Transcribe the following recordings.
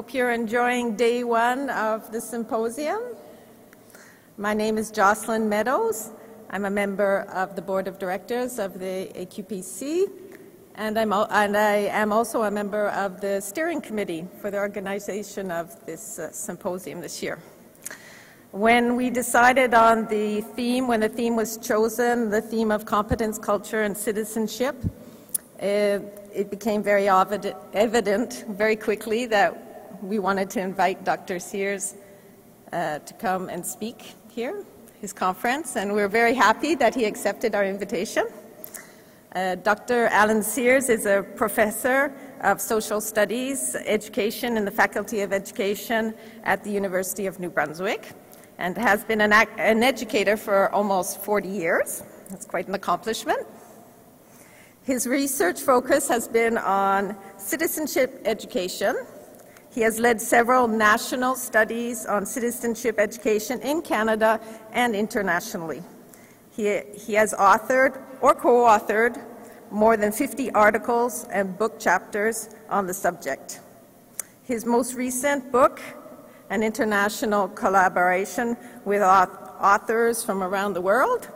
Hope you're enjoying day one of the symposium. My name is Jocelyn Meadows. I'm a member of the board of directors of the AQPC, and, I'm, and I am also a member of the steering committee for the organization of this uh, symposium this year. When we decided on the theme, when the theme was chosen, the theme of competence, culture, and citizenship, it became very evident very quickly that we wanted to invite Dr. Sears uh, to come and speak here, his conference, and we're very happy that he accepted our invitation. Uh, Dr. Alan Sears is a professor of social studies, education in the Faculty of Education at the University of New Brunswick and has been an, an educator for almost 40 years. That's quite an accomplishment. His research focus has been on citizenship education. He has led several national studies on citizenship education in Canada and internationally. He, he has authored or co authored more than 50 articles and book chapters on the subject. His most recent book, an international collaboration with authors from around the world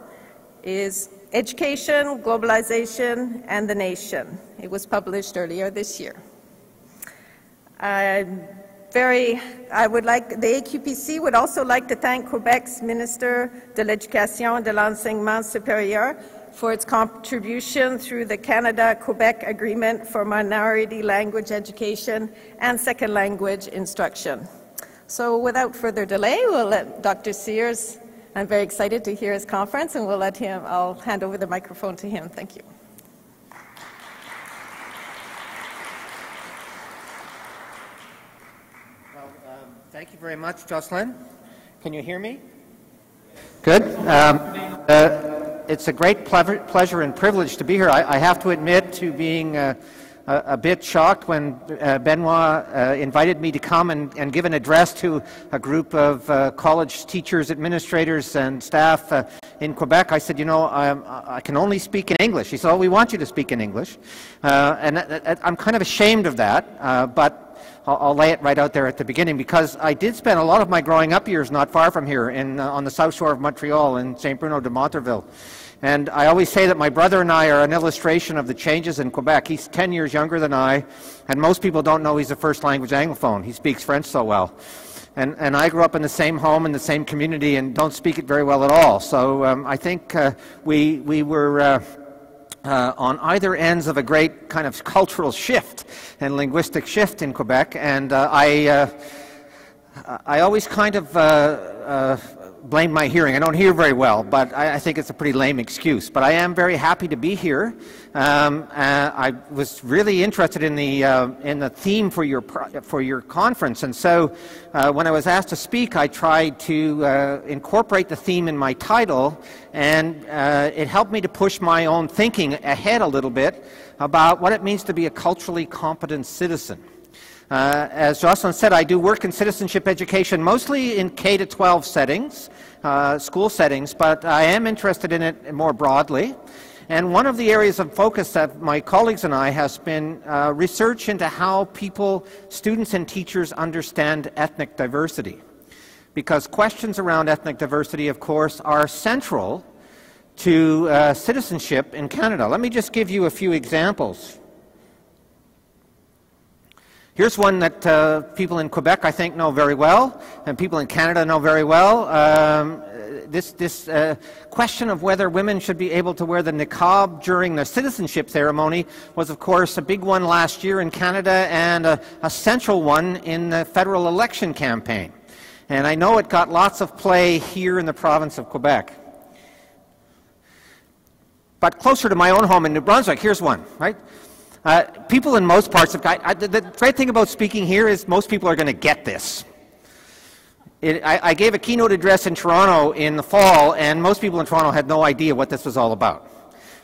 is Education, Globalization, and the Nation. It was published earlier this year. I'm very, I would like, the AQPC would also like to thank Quebec's Minister de l'Éducation de l'Enseignement Supérieur for its contribution through the Canada-Quebec Agreement for Minority Language Education and Second Language Instruction. So without further delay, we'll let Dr. Sears, I'm very excited to hear his conference, and we'll let him, I'll hand over the microphone to him. Thank you. Thank you very much, Jocelyn. Can you hear me? Good. Um, uh, it's a great pleasure and privilege to be here. I, I have to admit to being uh, a, a bit shocked when uh, Benoit uh, invited me to come and, and, give an address to a group of uh, college teachers, administrators, and staff uh, in Quebec. I said, you know, I'm, i can only speak in English. He said, oh, we want you to speak in English. And I'm kind of ashamed of that, but I'll, I'll, lay it right out there at the beginning because I did spend a lot of my growing up years not far from here in, on the south shore of Montreal in St. Bruno de Montarville. And I always say that my brother and I are an illustration of the changes in Quebec. He's 10 years younger than I, and most people don't know he's a first language Anglophone. He speaks French so well. And, and I grew up in the same home, in the same community, and don't speak it very well at all. So um, I think uh, we, we were. Uh, uh, on either ends of a great kind of cultural shift and linguistic shift in Quebec, and uh, I, uh, I always kind of uh, uh, blame my hearing. I don't hear very well, but I, I, think it's a pretty lame excuse. But I am very happy to be here. Um, uh, I was really interested in the uh, in the theme for your for your conference, and so uh, when I was asked to speak, I tried to uh, incorporate the theme in my title, and uh, it helped me to push my own thinking ahead a little bit about what it means to be a culturally competent citizen. Uh, as Jocelyn said, I do work in citizenship education, mostly in K to 12 settings, uh, school settings, but I am interested in it more broadly. And one of the areas of focus that my colleagues and I has been uh, research into how people, students and teachers understand ethnic diversity. Because questions around ethnic diversity, of course, are central to uh, citizenship in Canada. Let me just give you a few examples. Here's one that uh, people in Quebec, I think, know very well, and people in Canada know very well. Um, this, this uh, question of whether women should be able to wear the niqab during the citizenship ceremony was, of course, a big one last year in Canada and a, a central one in the federal election campaign. And I know it got lots of play here in the province of Quebec. But closer to my own home in New Brunswick, here's one, right? Uh, people in most parts of I, the, the great thing about speaking here is most people are going to get this. It, I, I, gave a keynote address in Toronto in the fall, and most people in Toronto had no idea what this was all about.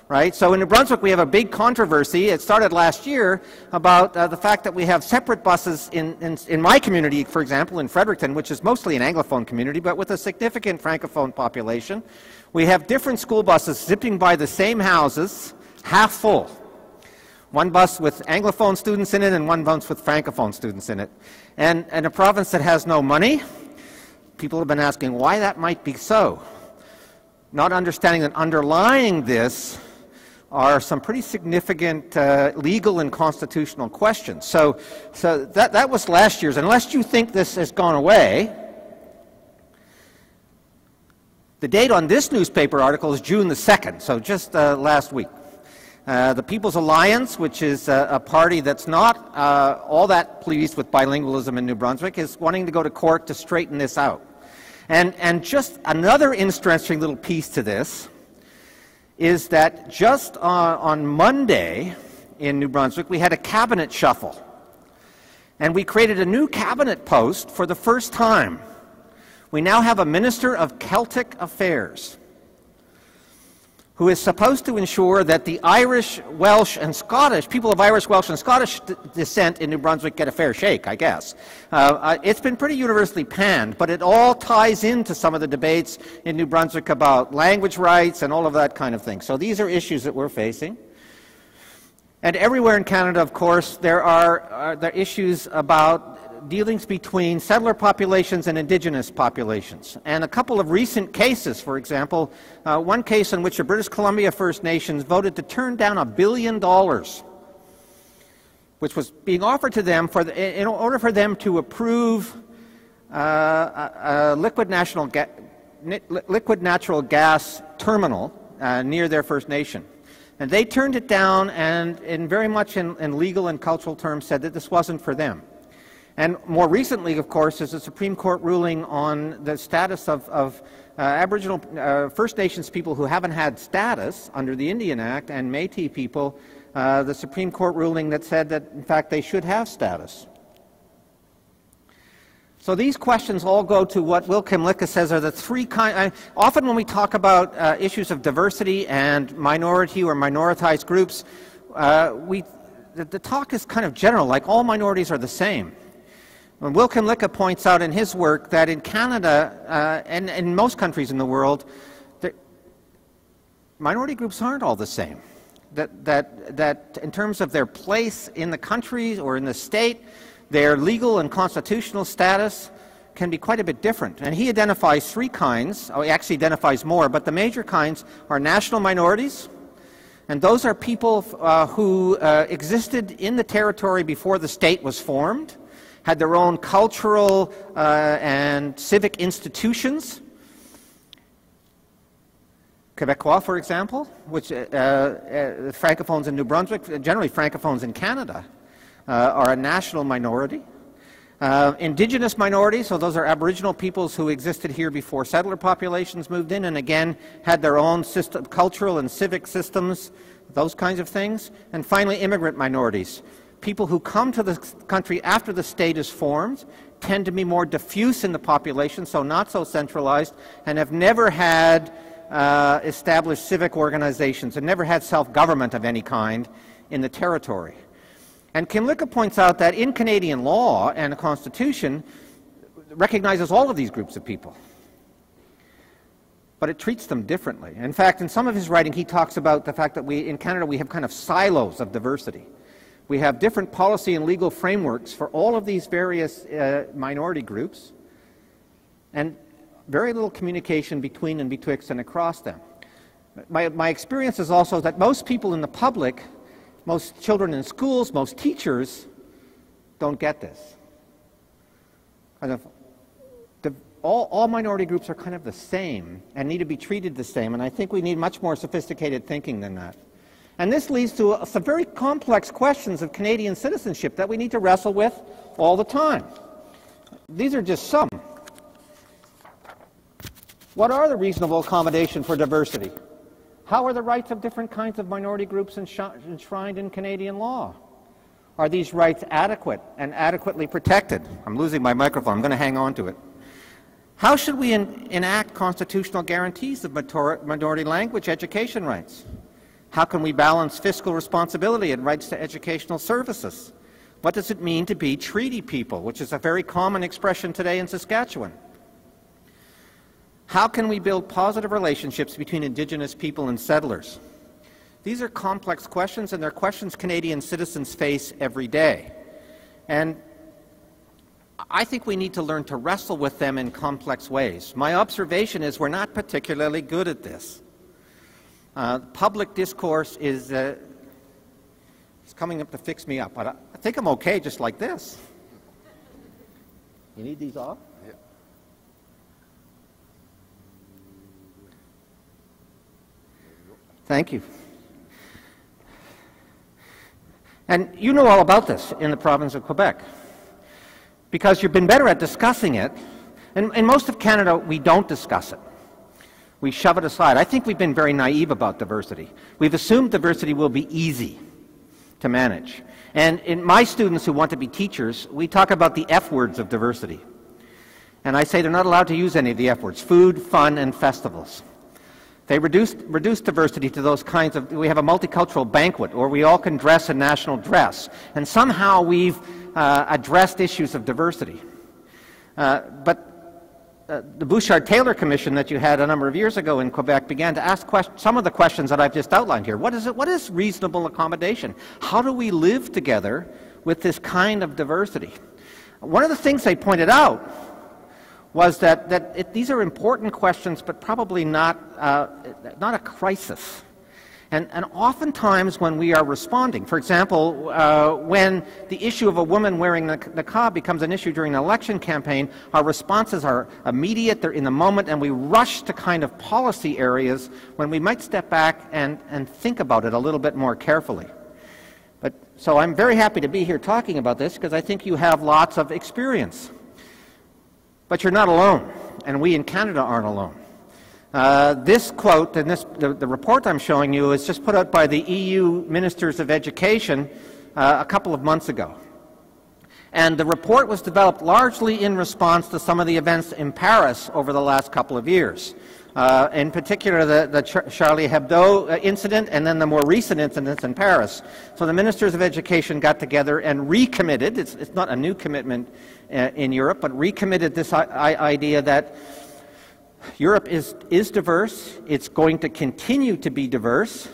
Right? So in New Brunswick, we have a big controversy. It started last year about uh, the fact that we have separate buses in, in, in my community, for example, in Fredericton, which is mostly an Anglophone community, but with a significant Francophone population. We have different school buses zipping by the same houses, half full One bus with Anglophone students in it and one bus with Francophone students in it. And in a province that has no money, people have been asking why that might be so. Not understanding that underlying this are some pretty significant uh, legal and constitutional questions. So, so that, that was last year's. Unless you think this has gone away, the date on this newspaper article is June the 2nd, so just uh, last week. Uh, the People's Alliance, which is uh, a party that's not uh, all that pleased with bilingualism in New Brunswick, is wanting to go to court to straighten this out. And, and just another interesting little piece to this is that just on, on Monday in New Brunswick, we had a cabinet shuffle. And we created a new cabinet post for the first time. We now have a Minister of Celtic Affairs who is supposed to ensure that the Irish, Welsh, and Scottish, people of Irish, Welsh, and Scottish descent in New Brunswick get a fair shake, I guess. Uh, it's been pretty universally panned, but it all ties into some of the debates in New Brunswick about language rights and all of that kind of thing. So these are issues that we're facing. And everywhere in Canada, of course, there are, are there issues about dealings between settler populations and indigenous populations. And a couple of recent cases, for example, uh, one case in which the British Columbia First Nations voted to turn down a billion dollars, which was being offered to them for the, in order for them to approve uh, a, a, liquid, ga- liquid natural gas terminal uh, near their First Nation. And they turned it down and, in very much in, in legal and cultural terms, said that this wasn't for them. And more recently, of course, is a Supreme Court ruling on the status of, of uh, Aboriginal uh, First Nations people who haven't had status under the Indian Act and Métis people, uh, the Supreme Court ruling that said that, in fact, they should have status. So these questions all go to what Will Kymlicka says are the three kind. often when we talk about uh, issues of diversity and minority or minoritized groups, uh, we, the, the talk is kind of general, like all minorities are the same. Will Kymlicka points out in his work that in Canada uh, and in most countries in the world, minority groups aren't all the same. That, that, that in terms of their place in the country or in the state, their legal and constitutional status can be quite a bit different. And he identifies three kinds. Oh, he actually identifies more, but the major kinds are national minorities, and those are people uh, who uh, existed in the territory before the state was formed had their own cultural uh, and civic institutions. Quebecois, for example, which uh, uh, Francophones in New Brunswick, generally Francophones in Canada, uh, are a national minority. Uh, indigenous minorities, so those are Aboriginal peoples who existed here before settler populations moved in and again had their own system, cultural and civic systems, those kinds of things. And finally, immigrant minorities, people who come to the country after the state is formed tend to be more diffuse in the population, so not so centralized, and have never had uh, established civic organizations and never had self-government of any kind in the territory. And Kymlicka points out that in Canadian law and the Constitution recognizes all of these groups of people. But it treats them differently. In fact, in some of his writing, he talks about the fact that we, in Canada, we have kind of silos of diversity. We have different policy and legal frameworks for all of these various uh, minority groups, and very little communication between and betwixt and across them. My, my experience is also that most people in the public, most children in schools, most teachers, don't get this. Kind of, the, all, all minority groups are kind of the same and need to be treated the same, and I think we need much more sophisticated thinking than that. And this leads to some very complex questions of Canadian citizenship that we need to wrestle with all the time. These are just some. What are the reasonable accommodation for diversity? How are the rights of different kinds of minority groups enshrined in Canadian law? Are these rights adequate and adequately protected? I'm losing my microphone. I'm going to hang on to it. How should we en enact constitutional guarantees of minority language education rights? How can we balance fiscal responsibility and rights to educational services? What does it mean to be treaty people, which is a very common expression today in Saskatchewan? How can we build positive relationships between Indigenous people and settlers? These are complex questions, and they're questions Canadian citizens face every day. And I think we need to learn to wrestle with them in complex ways. My observation is we're not particularly good at this. Uh, public discourse is, uh, is coming up to fix me up, but I, I think I'm okay just like this. You need these off? Yeah. Thank you. And you know all about this in the province of Quebec because you've been better at discussing it. And in most of Canada, we don't discuss it. We shove it aside. I think we've been very naive about diversity. We've assumed diversity will be easy to manage. And in my students who want to be teachers, we talk about the F words of diversity. And I say they're not allowed to use any of the F words food, fun, and festivals. They reduce, reduced diversity to those kinds of, we have a multicultural banquet, or we all can dress in national dress. And somehow we've uh, addressed issues of diversity. Uh, but uh, the Bouchard-Taylor Commission that you had a number of years ago in Quebec began to ask some of the questions that I've just outlined here. What is it? What is reasonable accommodation? How do we live together with this kind of diversity? One of the things they pointed out was that, that it, these are important questions, but probably not, uh, not a crisis. And, and oftentimes when we are responding, for example, uh, when the issue of a woman wearing the niqab becomes an issue during an election campaign, our responses are immediate, they're in the moment, and we rush to kind of policy areas when we might step back and, and think about it a little bit more carefully. But, so I'm very happy to be here talking about this because I think you have lots of experience. But you're not alone, and we in Canada aren't alone. Uh, this quote, and this, the, the, report I'm showing you, is just put out by the EU Ministers of Education uh, a couple of months ago. And the report was developed largely in response to some of the events in Paris over the last couple of years. Uh, in particular, the, the Charlie Hebdo uh, incident and then the more recent incidents in Paris. So the ministers of education got together and recommitted, it's, it's not a new commitment uh, in Europe, but recommitted this idea that Europe is, is diverse, it's going to continue to be diverse,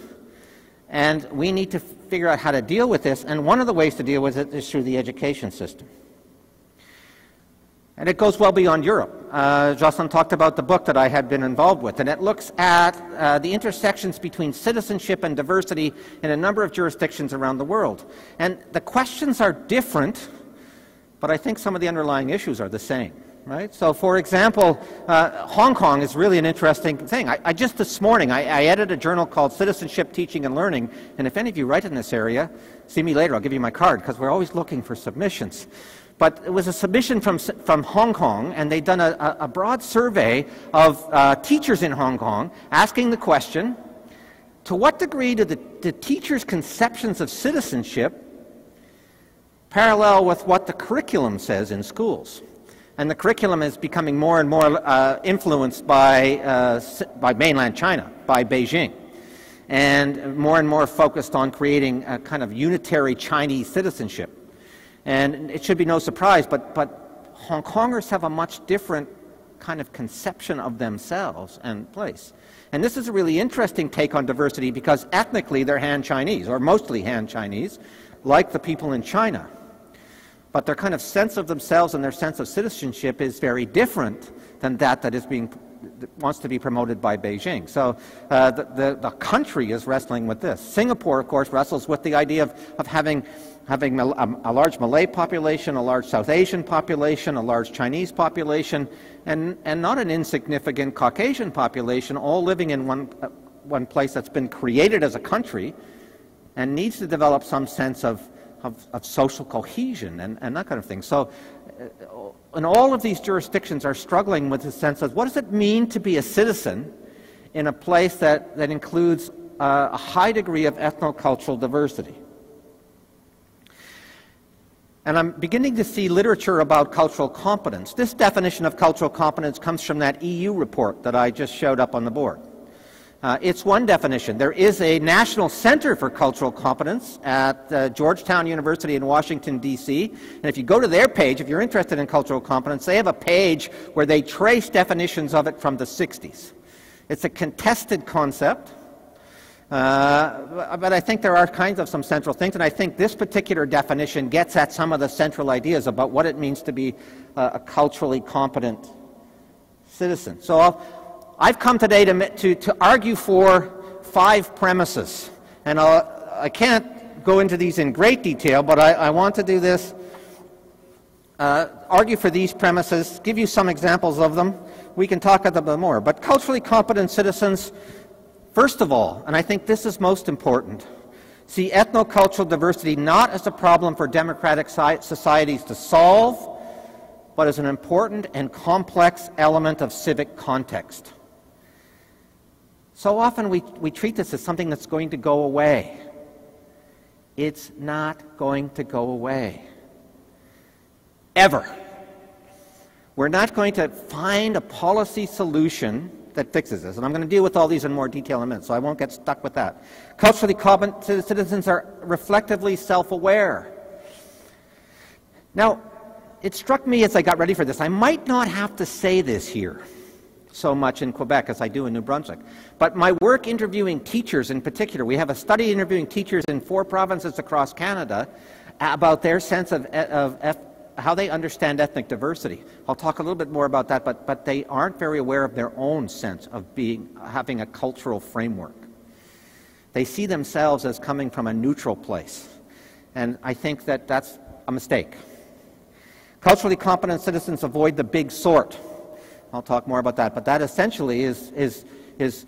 and we need to figure out how to deal with this, and one of the ways to deal with it is through the education system. And it goes well beyond Europe. Uh, Jocelyn talked about the book that I had been involved with, and it looks at uh, the intersections between citizenship and diversity in a number of jurisdictions around the world. And the questions are different, but I think some of the underlying issues are the same right? So, for example, uh, Hong Kong is really an interesting thing. I, I just this morning, I, I, edited a journal called Citizenship, Teaching, and Learning, and if any of you write in this area, see me later, I'll give you my card, because we're always looking for submissions. But it was a submission from, from Hong Kong, and they'd done a, a broad survey of uh, teachers in Hong Kong asking the question, to what degree do the, the teachers' conceptions of citizenship parallel with what the curriculum says in schools? And the curriculum is becoming more and more uh, influenced by, uh, by mainland China, by Beijing, and more and more focused on creating a kind of unitary Chinese citizenship. And it should be no surprise, but, but Hong Kongers have a much different kind of conception of themselves and place. And this is a really interesting take on diversity because ethnically they're Han Chinese, or mostly Han Chinese, like the people in China but their kind of sense of themselves and their sense of citizenship is very different than that that is being that wants to be promoted by Beijing. So uh, the, the, the, country is wrestling with this. Singapore, of course, wrestles with the idea of, of having, having a, a, large Malay population, a large South Asian population, a large Chinese population, and, and not an insignificant Caucasian population, all living in one, uh, one place that's been created as a country and needs to develop some sense of, of, of social cohesion and, and that kind of thing. So, uh, and all of these jurisdictions are struggling with the sense of what does it mean to be a citizen in a place that, that includes a high degree of ethnocultural diversity. And I'm beginning to see literature about cultural competence. This definition of cultural competence comes from that EU report that I just showed up on the board. Uh, it's one definition. There is a National Center for Cultural Competence at uh, Georgetown University in Washington, D.C. And if you go to their page, if you're interested in cultural competence, they have a page where they trace definitions of it from the 60s. It's a contested concept. Uh, but I think there are kinds of some central things, and I think this particular definition gets at some of the central ideas about what it means to be a culturally competent citizen. So i have come today to, to, to, argue for five premises, and I'll, I can not go into these in great detail, but I, I want to do this, uh, argue for these premises, give you some examples of them. We can talk about them more. But culturally competent citizens First of all, and I think this is most important, see ethnocultural diversity not as a problem for democratic societies to solve, but as an important and complex element of civic context. So often we, we treat this as something that's going to go away. It's not going to go away. Ever. We're not going to find a policy solution that fixes this. And I'm going to deal with all these in more detail in a minute, so I won't get stuck with that. Culturally competent citizens are reflectively self aware. Now, it struck me as I got ready for this, I might not have to say this here so much in Quebec as I do in New Brunswick. But my work interviewing teachers in particular, we have a study interviewing teachers in four provinces across Canada about their sense of, of how they understand ethnic diversity. I'll talk a little bit more about that, but, but they aren't very aware of their own sense of being, having a cultural framework. They see themselves as coming from a neutral place. And I think that that's a mistake. Culturally competent citizens avoid the big sort. I'll talk more about that. But that essentially is, is, is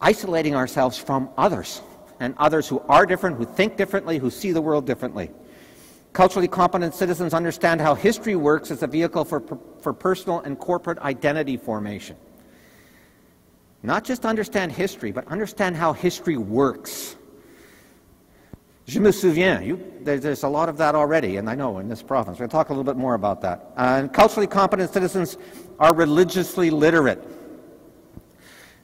isolating ourselves from others, and others who are different, who think differently, who see the world differently. Culturally competent citizens understand how history works as a vehicle for, for personal and corporate identity formation. Not just understand history, but understand how history works. Je me souviens. You, there's a lot of that already, and I know in this province. We'll talk a little bit more about that. Uh, and culturally competent citizens are religiously literate.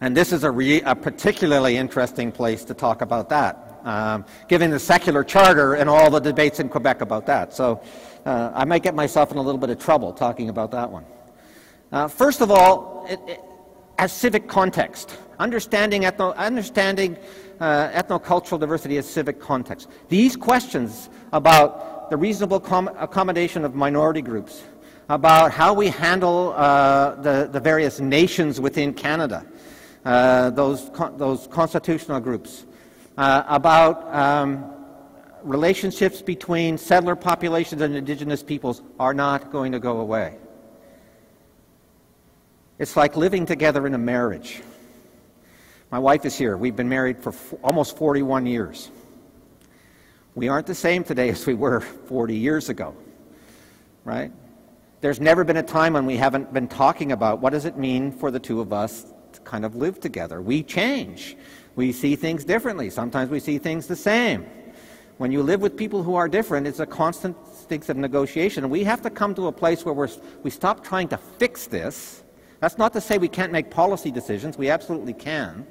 And this is a, re, a particularly interesting place to talk about that um, given the secular charter and all the debates in Quebec about that. So uh, I might get myself in a little bit of trouble talking about that one. Uh, first of all, it, it, as civic context, understanding, ethno, understanding uh, ethnocultural diversity as civic context. These questions about the reasonable accommodation of minority groups, about how we handle uh, the, the various nations within Canada, uh, those, those constitutional groups, uh, about um, relationships between settler populations and indigenous peoples are not going to go away. It's like living together in a marriage. My wife is here. We've been married for f- almost 41 years. We aren't the same today as we were 40 years ago, right? There's never been a time when we haven't been talking about what does it mean for the two of us to kind of live together. We change. We see things differently. Sometimes we see things the same. When you live with people who are different, it's a constant state of negotiation. We have to come to a place where we're, we stop trying to fix this. That's not to say we can't make policy decisions. We absolutely can.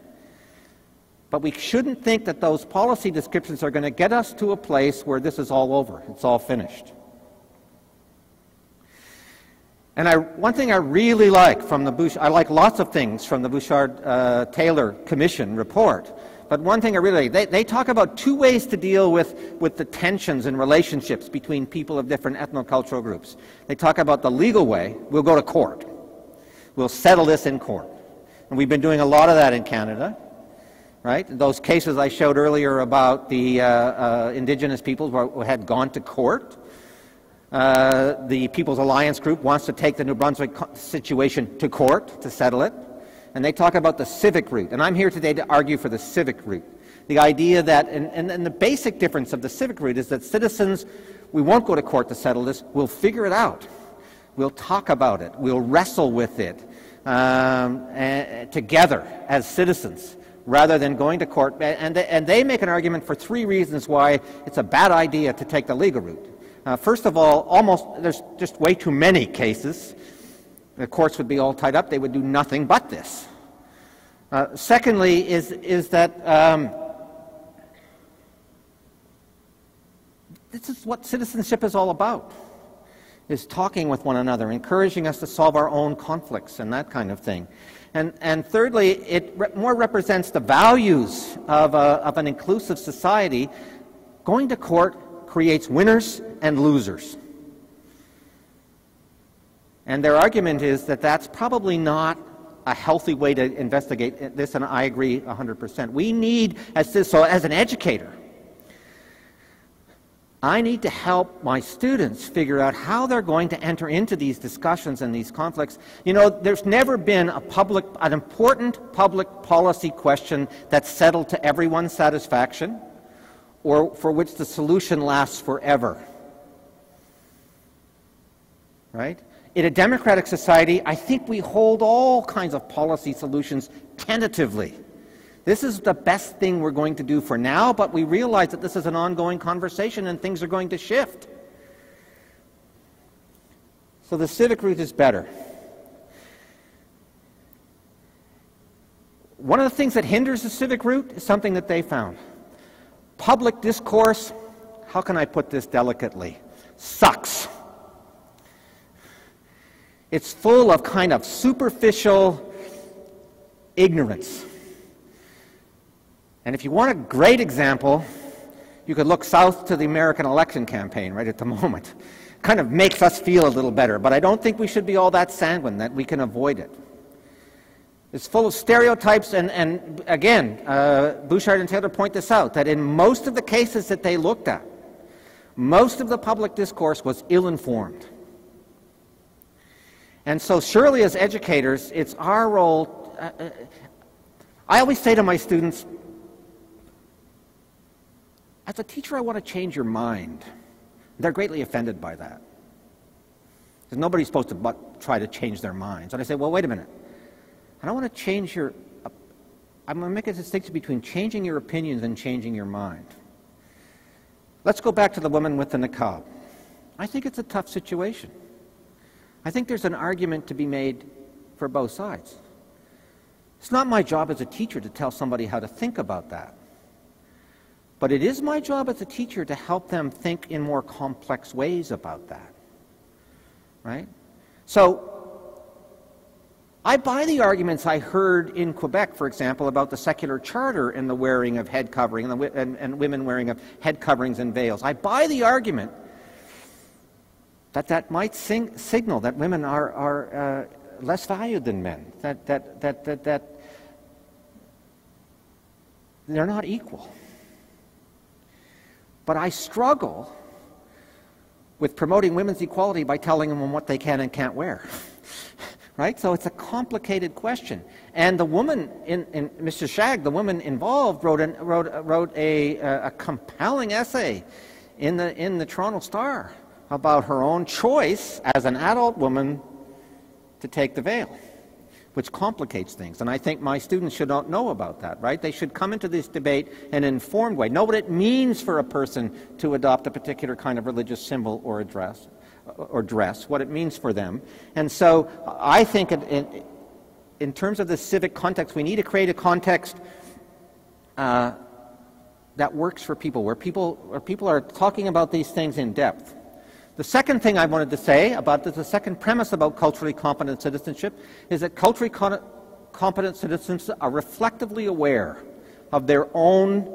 But we shouldn't think that those policy descriptions are going to get us to a place where this is all over. It's all finished. And I, one thing I really like from the Bush, I like lots of things from the Bouchard uh, Taylor Commission report. But one thing I really like, they, they talk about two ways to deal with, with the tensions and relationships between people of different ethnocultural groups. They talk about the legal way, we'll go to court. We'll settle this in court. And we've been doing a lot of that in Canada, right? Those cases I showed earlier about the uh, uh, indigenous peoples who had gone to court uh, the People's Alliance Group wants to take the New Brunswick situation to court to settle it. And they talk about the civic route. And I'm here today to argue for the civic route. The idea that, and, and, and the basic difference of the civic route is that citizens, we won't go to court to settle this, we'll figure it out. We'll talk about it. We'll wrestle with it um, together as citizens rather than going to court. And they, and they make an argument for three reasons why it's a bad idea to take the legal route. Uh, first of all, almost there's just way too many cases. The courts would be all tied up. They would do nothing but this. Uh, secondly, is, is that um, this is what citizenship is all about. is talking with one another, encouraging us to solve our own conflicts and that kind of thing. And, and thirdly, it re- more represents the values of, a, of an inclusive society. Going to court creates winners and losers. And their argument is that that's probably not a healthy way to investigate this, and I agree 100%. We need, as so as an educator, I need to help my students figure out how they're going to enter into these discussions and these conflicts. You know, there's never been a public, an important public policy question that's settled to everyone's satisfaction or for which the solution lasts forever. Right? In a democratic society, I think we hold all kinds of policy solutions tentatively. This is the best thing we're going to do for now, but we realize that this is an ongoing conversation and things are going to shift. So the civic route is better. One of the things that hinders the civic route is something that they found. Public discourse, how can I put this delicately? Sucks. It's full of kind of superficial ignorance. And if you want a great example, you could look south to the American election campaign right at the moment. Kind of makes us feel a little better, but I don't think we should be all that sanguine that we can avoid it. It's full of stereotypes, and, and again, uh, Bouchard and Taylor point this out that in most of the cases that they looked at, most of the public discourse was ill informed. And so, surely, as educators, it's our role. Uh, uh, I always say to my students, as a teacher, I want to change your mind. They're greatly offended by that. Because nobody's supposed to but try to change their minds. And I say, well, wait a minute. I don't want to change your. Uh, I'm going to make a distinction between changing your opinions and changing your mind. Let's go back to the woman with the niqab. I think it's a tough situation. I think there's an argument to be made for both sides. It's not my job as a teacher to tell somebody how to think about that. But it is my job as a teacher to help them think in more complex ways about that. Right? So, I buy the arguments I heard in Quebec, for example, about the secular charter and the wearing of head covering and, the, and, and women wearing of head coverings and veils. I buy the argument that that might sing, signal that women are, are uh, less valued than men, that, that, that, that, that they're not equal. But I struggle with promoting women's equality by telling them what they can and can't wear. right? So it's a complicated question. And the woman, in, in Ms. Ishaq, the woman involved, wrote, an, wrote, wrote a, a compelling essay in the, in the Toronto Star about her own choice as an adult woman to take the veil which complicates things. And I think my students should not know about that, right? They should come into this debate in an informed way, know what it means for a person to adopt a particular kind of religious symbol or address or dress, what it means for them. And so I think in, in, in terms of the civic context, we need to create a context uh, that works for people, where people, where people are talking about these things in depth. The second thing I wanted to say about this, the second premise about culturally competent citizenship, is that culturally competent citizens are reflectively aware of their own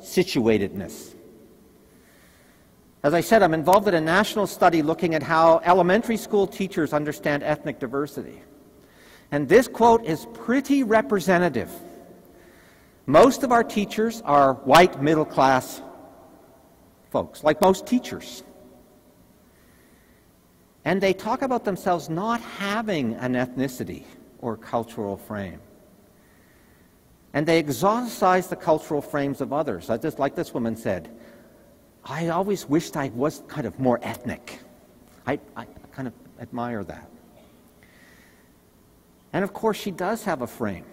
situatedness. As I said, I'm involved in a national study looking at how elementary school teachers understand ethnic diversity. And this quote is pretty representative. Most of our teachers are white middle class folks, like most teachers. And they talk about themselves not having an ethnicity or cultural frame. And they exoticize the cultural frames of others. Just like this woman said, I always wished I was kind of more ethnic. I, I kind of admire that. And of course, she does have a frame.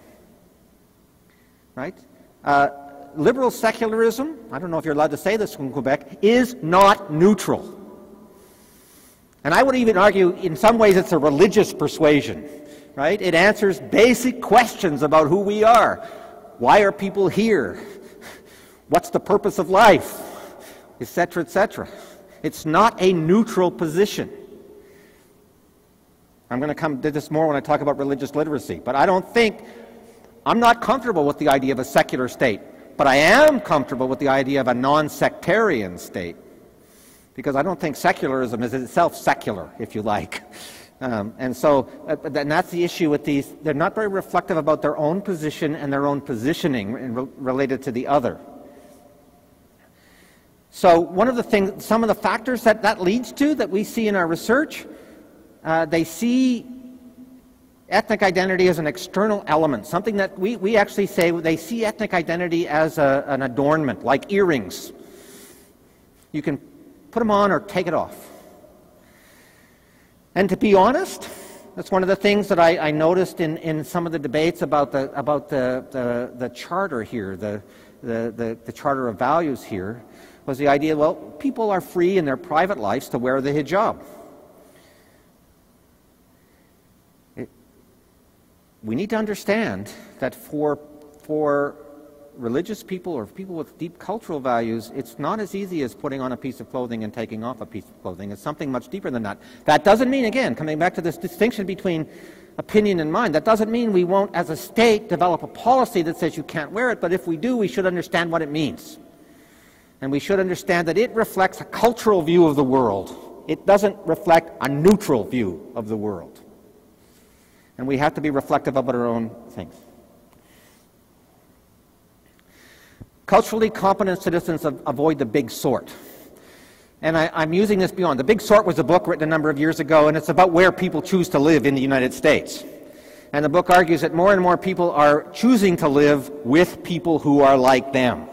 Right? Uh, liberal secularism, I don't know if you're allowed to say this in Quebec, is not neutral. And I would even argue, in some ways, it's a religious persuasion, right? It answers basic questions about who we are. Why are people here? What's the purpose of life? Etc., etc. It's not a neutral position. I'm going to come to this more when I talk about religious literacy. But I don't think, I'm not comfortable with the idea of a secular state, but I am comfortable with the idea of a non sectarian state. Because I don't think secularism is itself secular, if you like. Um, and so, uh, and that's the issue with these. They're not very reflective about their own position and their own positioning re- related to the other. So, one of the things, some of the factors that that leads to that we see in our research, uh, they see ethnic identity as an external element, something that we, we actually say they see ethnic identity as a, an adornment, like earrings. You can put them on or take it off. And to be honest, that's one of the things that I, I noticed in, in some of the debates about the, about the, the, the charter here, the, the, the, the charter of values here, was the idea well, people are free in their private lives to wear the hijab. It, we need to understand that for, for religious people or people with deep cultural values, it's not as easy as putting on a piece of clothing and taking off a piece of clothing. It's something much deeper than that. That doesn't mean, again, coming back to this distinction between opinion and mind, that doesn't mean we won't, as a state, develop a policy that says you can't wear it, but if we do, we should understand what it means. And we should understand that it reflects a cultural view of the world. It doesn't reflect a neutral view of the world. And we have to be reflective about our own things. Culturally competent citizens avoid the big sort. And I, am using this beyond. The Big Sort was a book written a number of years ago, and it's about where people choose to live in the United States. And the book argues that more and more people are choosing to live with people who are like them.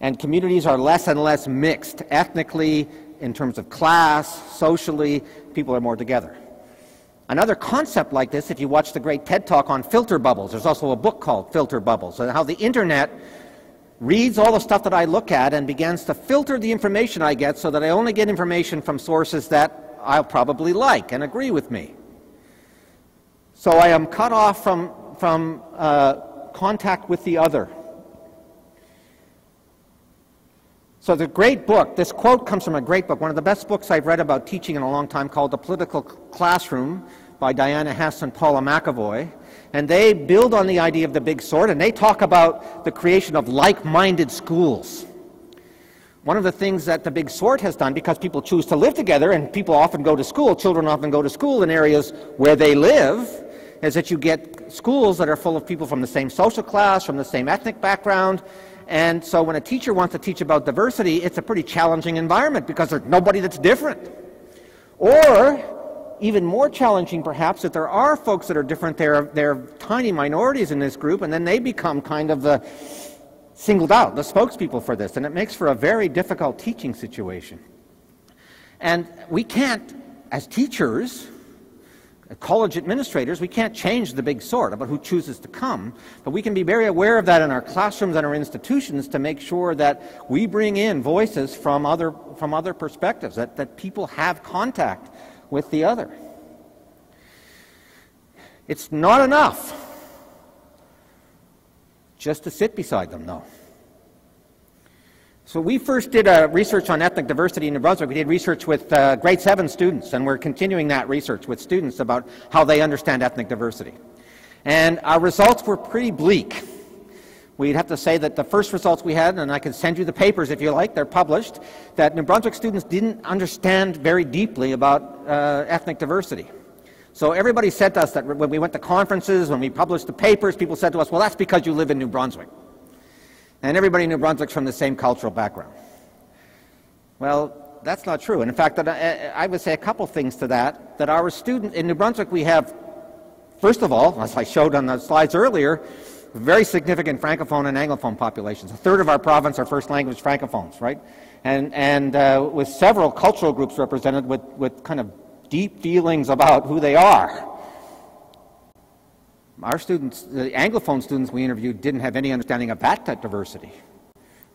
And communities are less and less mixed ethnically, in terms of class, socially, people are more together. Another concept like this, if you watch the great TED talk on filter bubbles, there's also a book called Filter Bubbles, and how the internet reads all the stuff that I look at and begins to filter the information I get so that I only get information from sources that I'll probably like and agree with me. So I am cut off from, from uh, contact with the other. So the great book, this quote comes from a great book, one of the best books I've read about teaching in a long time called The Political Classroom by Diana Hess and Paula McAvoy. And they build on the idea of the big sort and they talk about the creation of like-minded schools. One of the things that the big sort has done, because people choose to live together and people often go to school, children often go to school in areas where they live, is that you get schools that are full of people from the same social class, from the same ethnic background, and so when a teacher wants to teach about diversity, it's a pretty challenging environment because there's nobody that's different. Or, even more challenging perhaps, that there are folks that are different, they're, they're tiny minorities in this group, and then they become kind of the singled out, the spokespeople for this, and it makes for a very difficult teaching situation. And we can't, as teachers, uh, college administrators, we can't change the big sort about who chooses to come, but we can be very aware of that in our classrooms and our institutions to make sure that we bring in voices from other, from other perspectives, that, that people have contact with the other. It's not enough just to sit beside them, though. So we first did a research on ethnic diversity in New Brunswick. We did research with uh, grade 7 students, and we're continuing that research with students about how they understand ethnic diversity. And our results were pretty bleak. We'd have to say that the first results we had, and I can send you the papers if you like, they're published, that New Brunswick students didn't understand very deeply about uh, ethnic diversity. So everybody said to us that when we went to conferences, when we published the papers, people said to us, well, that's because you live in New Brunswick. And everybody in New Brunswick's from the same cultural background. Well, that's not true. And in fact, I would say a couple things to that. That our students in New Brunswick, we have, first of all, as I showed on the slides earlier, very significant francophone and anglophone populations. A third of our province are first language francophones, right? And, and uh, with several cultural groups represented with, with kind of deep feelings about who they are our students, the Anglophone students we interviewed, didn't have any understanding of that diversity.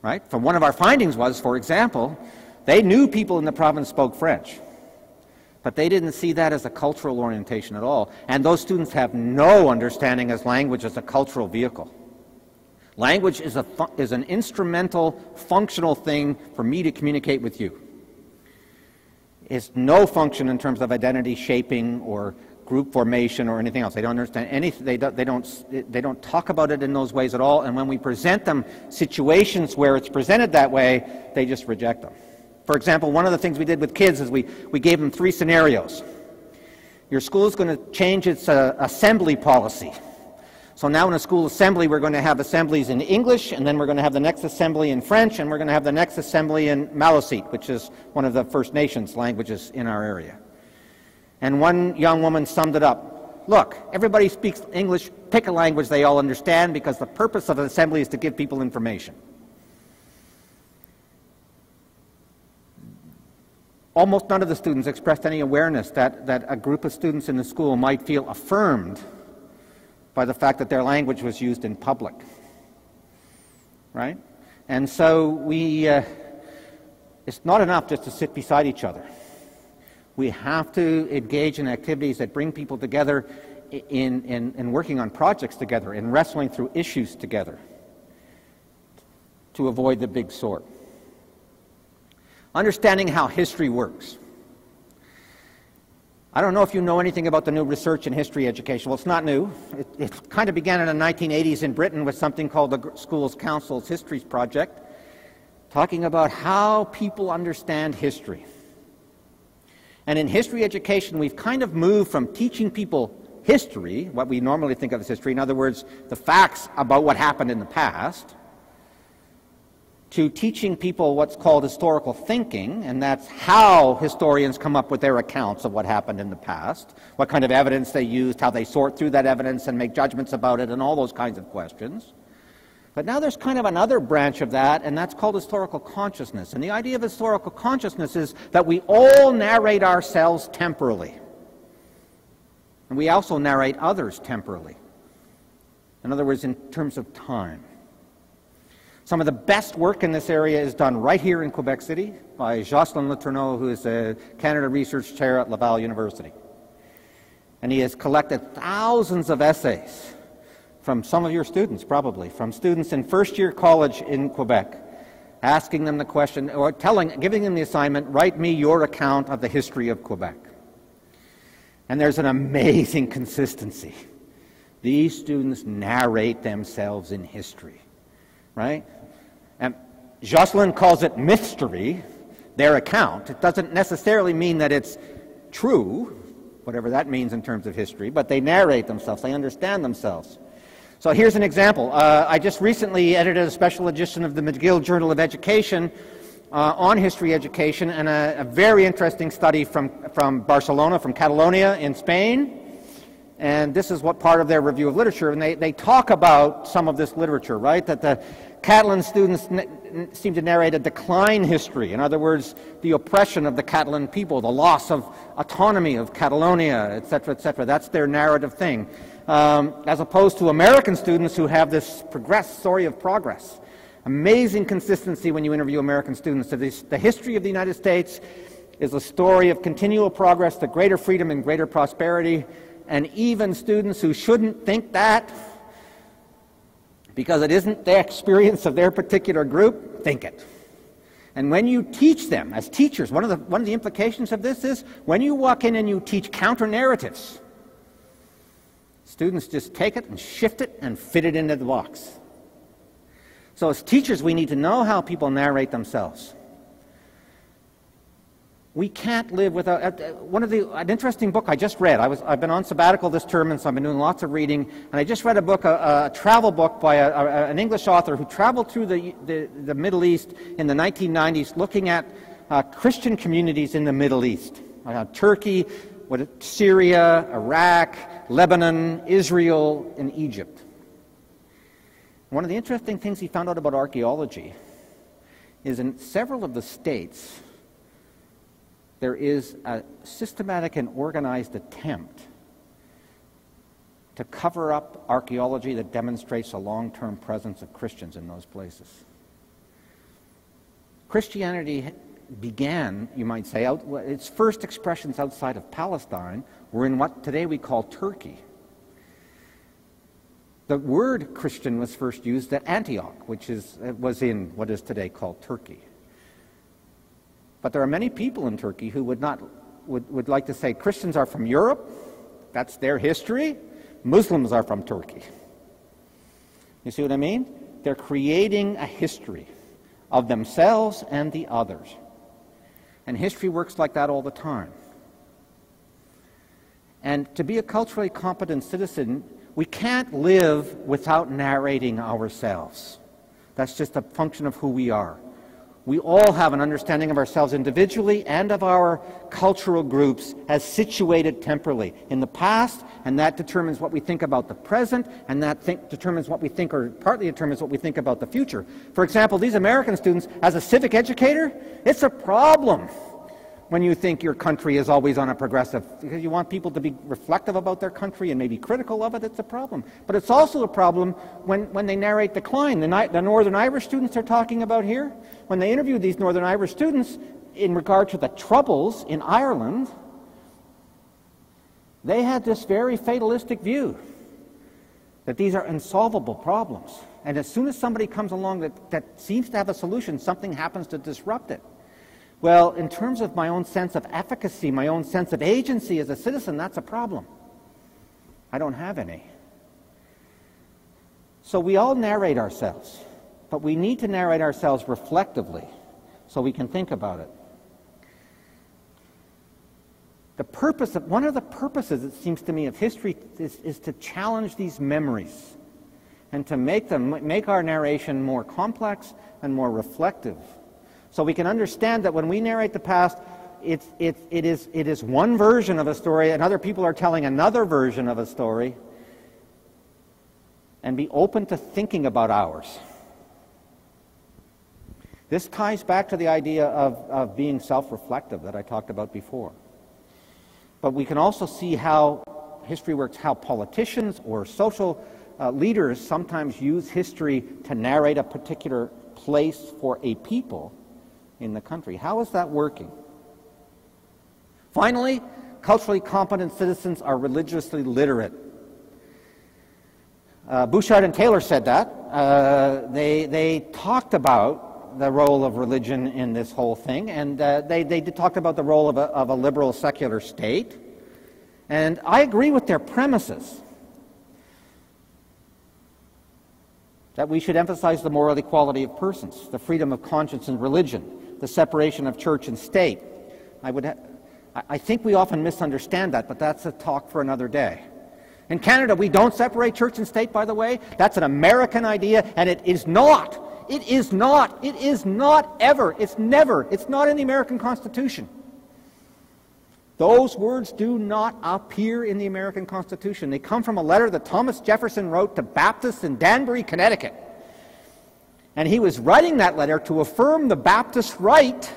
Right? From one of our findings was, for example, they knew people in the province spoke French, but they didn't see that as a cultural orientation at all. And those students have no understanding as language as a cultural vehicle. Language is, a is an instrumental, functional thing for me to communicate with you. It's no function in terms of identity shaping or group formation or anything else. They don't understand anything. They don't, they, don't, they don't talk about it in those ways at all. And when we present them situations where it's presented that way, they just reject them. For example, one of the things we did with kids is we, we gave them three scenarios. Your school is going to change its uh, assembly policy. So now in a school assembly, we're going to have assemblies in English, and then we're going to have the next assembly in French, and we're going to have the next assembly in Maliseet, which is one of the First Nations languages in our area. And one young woman summed it up. Look, everybody speaks English. Pick a language they all understand because the purpose of an assembly is to give people information. Almost none of the students expressed any awareness that, that a group of students in the school might feel affirmed by the fact that their language was used in public. Right? And so we, uh, it's not enough just to sit beside each other. We have to engage in activities that bring people together in, in, in working on projects together, in wrestling through issues together to avoid the big sort. Understanding how history works. I don't know if you know anything about the new research in history education. Well, it's not new. It, it, kind of began in the 1980s in Britain with something called the Schools Council's Histories Project, talking about how people understand history. And in history education, we've kind of moved from teaching people history, what we normally think of as history, in other words, the facts about what happened in the past, to teaching people what's called historical thinking, and that's how historians come up with their accounts of what happened in the past, what kind of evidence they used, how they sort through that evidence and make judgments about it, and all those kinds of questions. But now there's kind of another branch of that, and that's called historical consciousness. And the idea of historical consciousness is that we all narrate ourselves temporally. And we also narrate others temporally. In other words, in terms of time. Some of the best work in this area is done right here in Quebec City by Jocelyn Letourneau, who is a Canada Research Chair at Laval University. And he has collected thousands of essays from some of your students, probably, from students in first year college in Quebec, asking them the question, or telling, giving them the assignment, write me your account of the history of Quebec. And there's an amazing consistency. These students narrate themselves in history, right? And Jocelyn calls it mystery, their account. It doesn't necessarily mean that it's true, whatever that means in terms of history, but they narrate themselves, they understand themselves. So here's an example. Uh, I just recently edited a special edition of the McGill Journal of Education uh, on history education and a, a, very interesting study from, from Barcelona, from Catalonia in Spain. And this is what part of their review of literature. And they, they talk about some of this literature, right? That the Catalan students seem to narrate a decline history. In other words, the oppression of the Catalan people, the loss of autonomy of Catalonia, etc., etc. That's their narrative thing. Um, as opposed to American students who have this progress, story of progress. Amazing consistency when you interview American students. So this, the history of the United States is a story of continual progress to greater freedom and greater prosperity. And even students who shouldn't think that because it isn't the experience of their particular group, think it. And when you teach them as teachers, one of the, one of the implications of this is when you walk in and you teach counter narratives, students just take it and shift it and fit it into the box. So, as teachers, we need to know how people narrate themselves. We can't live without uh, one of the an interesting book I just read. I was I've been on sabbatical this term, and so I've been doing lots of reading. And I just read a book, a, a travel book by a, a, an English author who traveled through the, the, the Middle East in the 1990s, looking at uh, Christian communities in the Middle East, uh, Turkey, what, Syria, Iraq, Lebanon, Israel, and Egypt. One of the interesting things he found out about archaeology is in several of the states there is a systematic and organized attempt to cover up archaeology that demonstrates a long term presence of Christians in those places. Christianity began, you might say, out, its first expressions outside of Palestine were in what today we call Turkey. The word Christian was first used at Antioch, which is, uh, was in what is today called Turkey. But there are many people in Turkey who would not would, would like to say Christians are from Europe, that's their history, Muslims are from Turkey. You see what I mean? They're creating a history of themselves and the others. And history works like that all the time. And to be a culturally competent citizen, we can't live without narrating ourselves. That's just a function of who we are. We all have an understanding of ourselves individually and of our cultural groups as situated temporally in the past, and that determines what we think about the present, and that think, determines what we think, or partly determines what we think about the future. For example, these American students, as a civic educator, it's a problem when you think your country is always on a progressive, because you want people to be reflective about their country and maybe critical of it, it's a problem. But it's also a problem when, when they narrate decline. The, the Northern Irish students they're talking about here, when they interviewed these Northern Irish students in regard to the troubles in Ireland, they had this very fatalistic view that these are insolvable problems. And as soon as somebody comes along that, that seems to have a solution, something happens to disrupt it. Well, in terms of my own sense of efficacy, my own sense of agency as a citizen, that's a problem. I don't have any. So we all narrate ourselves, but we need to narrate ourselves reflectively so we can think about it. The purpose of, one of the purposes, it seems to me, of history is, is to challenge these memories and to make them make our narration more complex and more reflective. So we can understand that when we narrate the past, it's, it, it, is, it is one version of a story, and other people are telling another version of a story, and be open to thinking about ours. This ties back to the idea of, of being self reflective that I talked about before. But we can also see how history works, how politicians or social uh, leaders sometimes use history to narrate a particular place for a people in the country. How is that working? Finally, culturally competent citizens are religiously literate. Uh, Bouchard and Taylor said that. Uh, they, they talked about the role of religion in this whole thing, and uh, they, they talked about the role of a, of a liberal secular state. And I agree with their premises. that we should emphasize the moral equality of persons, the freedom of conscience and religion, the separation of church and state. I, would ha- I think we often misunderstand that, but that's a talk for another day. In Canada, we don't separate church and state, by the way. That's an American idea, and it is not. It is not. It is not ever. It's never. It's not in the American Constitution. Those words do not appear in the American Constitution. They come from a letter that Thomas Jefferson wrote to Baptists in Danbury, Connecticut. And he was writing that letter to affirm the Baptist right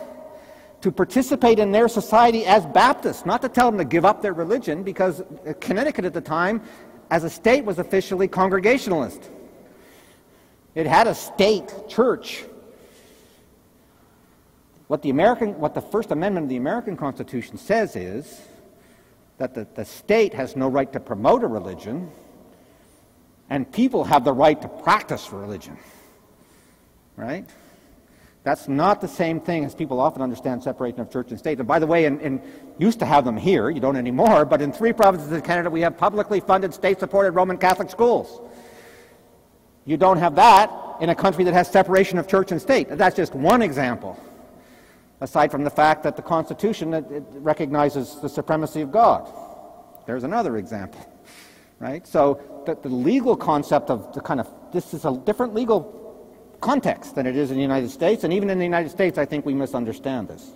to participate in their society as Baptists, not to tell them to give up their religion, because Connecticut at the time, as a state, was officially Congregationalist. It had a state church. What the, American, what the First Amendment of the American Constitution says is that the, the state has no right to promote a religion, and people have the right to practice religion right? That's not the same thing as people often understand separation of church and state. And by the way, in, in, used to have them here, you don't anymore, but in three provinces in Canada we have publicly funded, state supported Roman Catholic schools. You don't have that in a country that has separation of church and state. That's just one example, aside from the fact that the Constitution it, it recognizes the supremacy of God. There's another example, right? So the, the legal concept of the kind of this is a different legal context than it is in the United States. And even in the United States, I think we misunderstand this.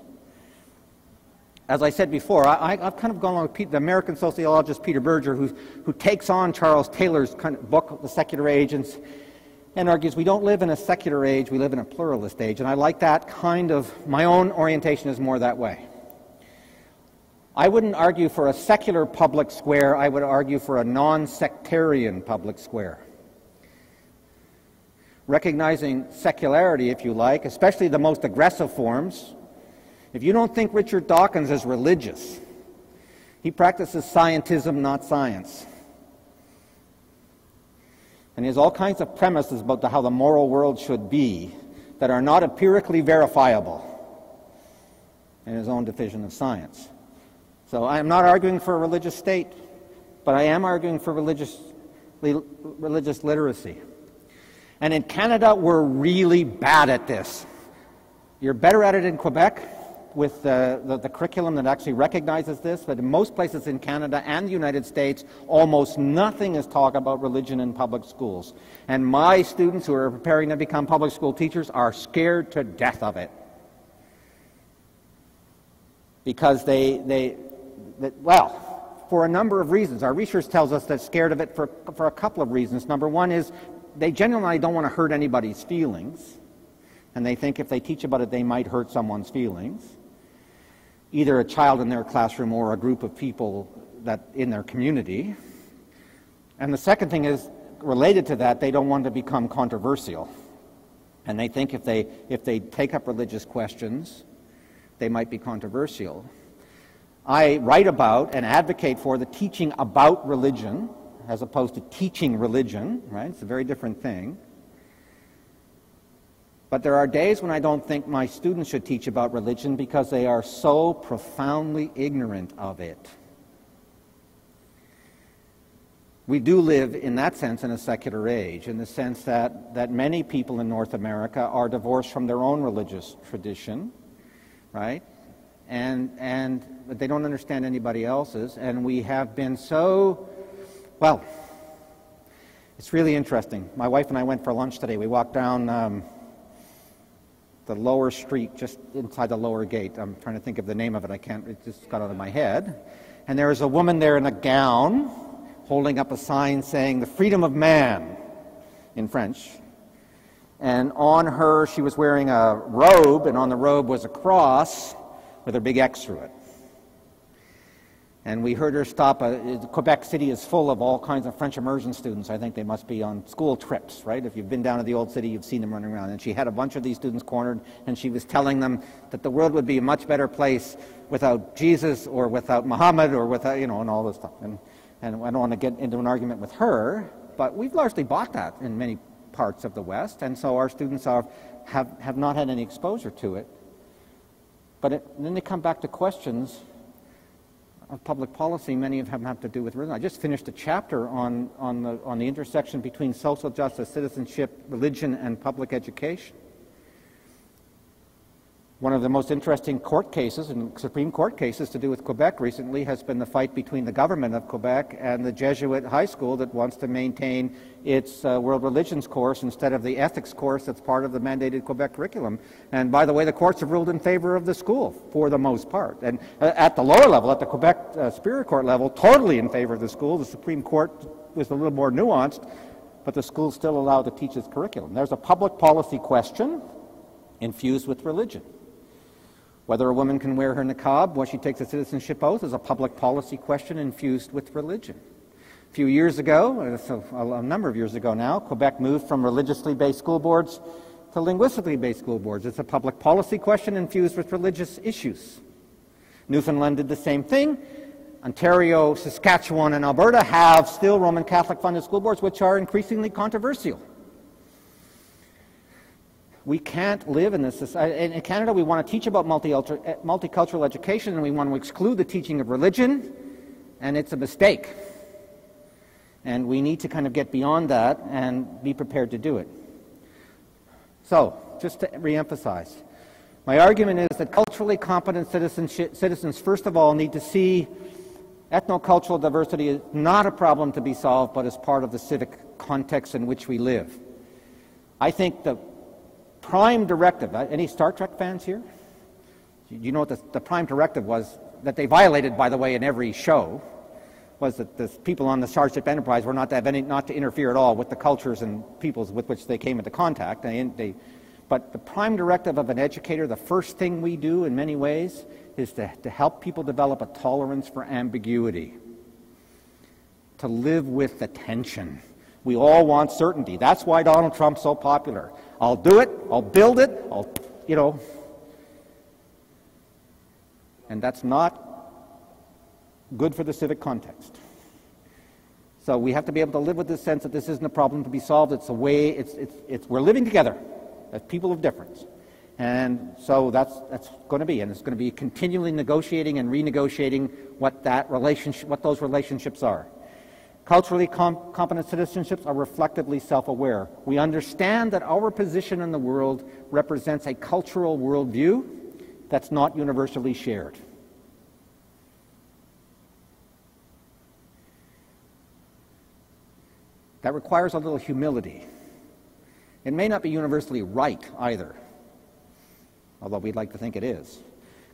As I said before, I, have kind of gone along with Pete, the American sociologist Peter Berger, who, who takes on Charles Taylor's kind of book, The Secular Age, and, and argues we don't live in a secular age, we live in a pluralist age. And I like that kind of, my own orientation is more that way. I wouldn't argue for a secular public square, I would argue for a non sectarian public square recognizing secularity, if you like, especially the most aggressive forms. If you don't think Richard Dawkins is religious, he practices scientism, not science. And he has all kinds of premises about the, how the moral world should be that are not empirically verifiable. in his own division of science. So I am not arguing for a religious state, but I am arguing for religious, religious literacy. And in Canada, we're really bad at this. You're better at it in Quebec with the, the, the, curriculum that actually recognizes this, but in most places in Canada and the United States, almost nothing is taught about religion in public schools. And my students who are preparing to become public school teachers are scared to death of it. Because they, they, well, for a number of reasons. Our research tells us they're scared of it for, for a couple of reasons. Number one is they genuinely don't want to hurt anybody's feelings, and they think if they teach about it, they might hurt someone's feelings, either a child in their classroom or a group of people that in their community. And the second thing is related to that, they don't want to become controversial. And they think if they, if they take up religious questions, they might be controversial. I write about and advocate for the teaching about religion as opposed to teaching religion, right? It's a very different thing. But there are days when I don't think my students should teach about religion because they are so profoundly ignorant of it. We do live, in that sense, in a secular age, in the sense that, that many people in North America are divorced from their own religious tradition, right? and, and they don't understand anybody else's. And we have been so, well, it's really interesting. My wife and I went for lunch today. We walked down um, the lower street, just inside the lower gate. I'm trying to think of the name of it. I can't, it just got out of my head. And there was a woman there in a gown holding up a sign saying, The freedom of man, in French. And on her, she was wearing a robe, and on the robe was a cross with a big X through it. And we heard her stop. A, Quebec City is full of all kinds of French immersion students. I think they must be on school trips, right? If you've been down to the old city, you've seen them running around. And she had a bunch of these students cornered, and she was telling them that the world would be a much better place without Jesus or without Muhammad or without, you know, and all this stuff. And, and I don't want to get into an argument with her, but we've largely bought that in many parts of the West, and so our students are, have, have not had any exposure to it. But it, then they come back to questions of public policy. Many of them have to do with religion. I just finished a chapter on, on, the, on the intersection between social justice, citizenship, religion, and public education. One of the most interesting court cases and Supreme Court cases to do with Quebec recently has been the fight between the government of Quebec and the Jesuit high school that wants to maintain its uh, world religions course instead of the ethics course that's part of the mandated Quebec curriculum. And by the way, the courts have ruled in favor of the school for the most part. And uh, at the lower level, at the Quebec uh, Superior Court level, totally in favor of the school. The Supreme Court was a little more nuanced, but the school still allowed to teach its curriculum. There's a public policy question infused with religion. Whether a woman can wear her niqab when she takes a citizenship oath is a public policy question infused with religion. A few years ago, a number of years ago now, Quebec moved from religiously based school boards to linguistically based school boards. It's a public policy question infused with religious issues. Newfoundland did the same thing. Ontario, Saskatchewan, and Alberta have still Roman Catholic funded school boards, which are increasingly controversial. We can't live in this society. In Canada, we want to teach about eh, multicultural education and we want to exclude the teaching of religion, and it's a mistake. And we need to kind of get beyond that and be prepared to do it. So, just to reemphasize, my argument is that culturally competent citizens, first of all, need to see ethnocultural diversity is not a problem to be solved, but as part of the civic context in which we live. I think the prime directive, uh, any Star Trek fans here? You know what the, the prime directive was that they violated, by the way, in every show? Was that the people on the Starship Enterprise were not to have any, not to interfere at all with the cultures and peoples with which they came into contact. They, they, but the prime directive of an educator, the first thing we do in many ways, is to, to help people develop a tolerance for ambiguity, to live with the tension. We all want certainty. That's why Donald Trump's so popular. I'll do it, I'll build it, I'll, you know. And that's not good for the civic context. So we have to be able to live with this sense that this isn't a problem to be solved. It's a way, it's, it's, it's, we're living together as people of difference. And so that's, that's going to be, and it's going to be continually negotiating and renegotiating what that relationship, what those relationships are. Culturally com- competent citizenships are reflectively self-aware. We understand that our position in the world represents a cultural worldview that's not universally shared. That requires a little humility. It may not be universally right either, although we'd like to think it is.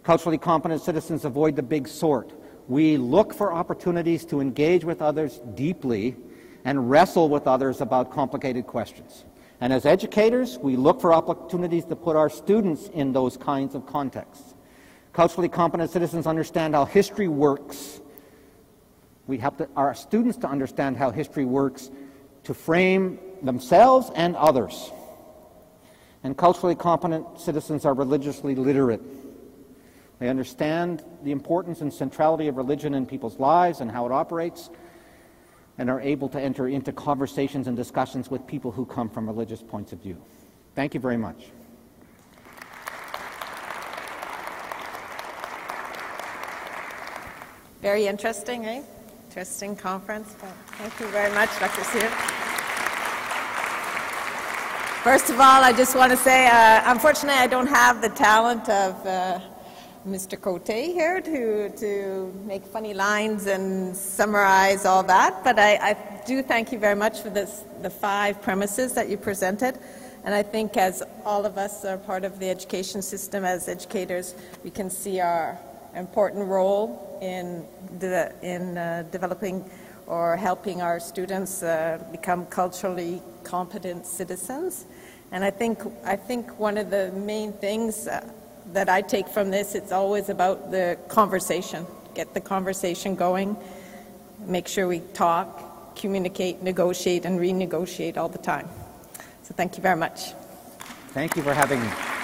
Culturally competent citizens avoid the big sort. We look for opportunities to engage with others deeply and wrestle with others about complicated questions. And as educators, we look for opportunities to put our students in those kinds of contexts. Culturally competent citizens understand how history works. We help our students to understand how history works to frame themselves and others. And culturally competent citizens are religiously literate. They understand the importance and centrality of religion in people's lives and how it operates, and are able to enter into conversations and discussions with people who come from religious points of view. Thank you very much. Very interesting, eh? Interesting conference. Thank you very much, Dr. Sear. First of all, I just want to say, uh, unfortunately, I don't have the talent of uh, Mr. Cote here to, to make funny lines and summarize all that, but I, I do thank you very much for this, the five premises that you presented. And I think as all of us are part of the education system as educators, we can see our important role in, the, in uh, developing or helping our students uh, become culturally competent citizens. And I think, I think one of the main things uh, that I take from this, it's always about the conversation. Get the conversation going, make sure we talk, communicate, negotiate, and renegotiate all the time. So thank you very much. Thank you for having me.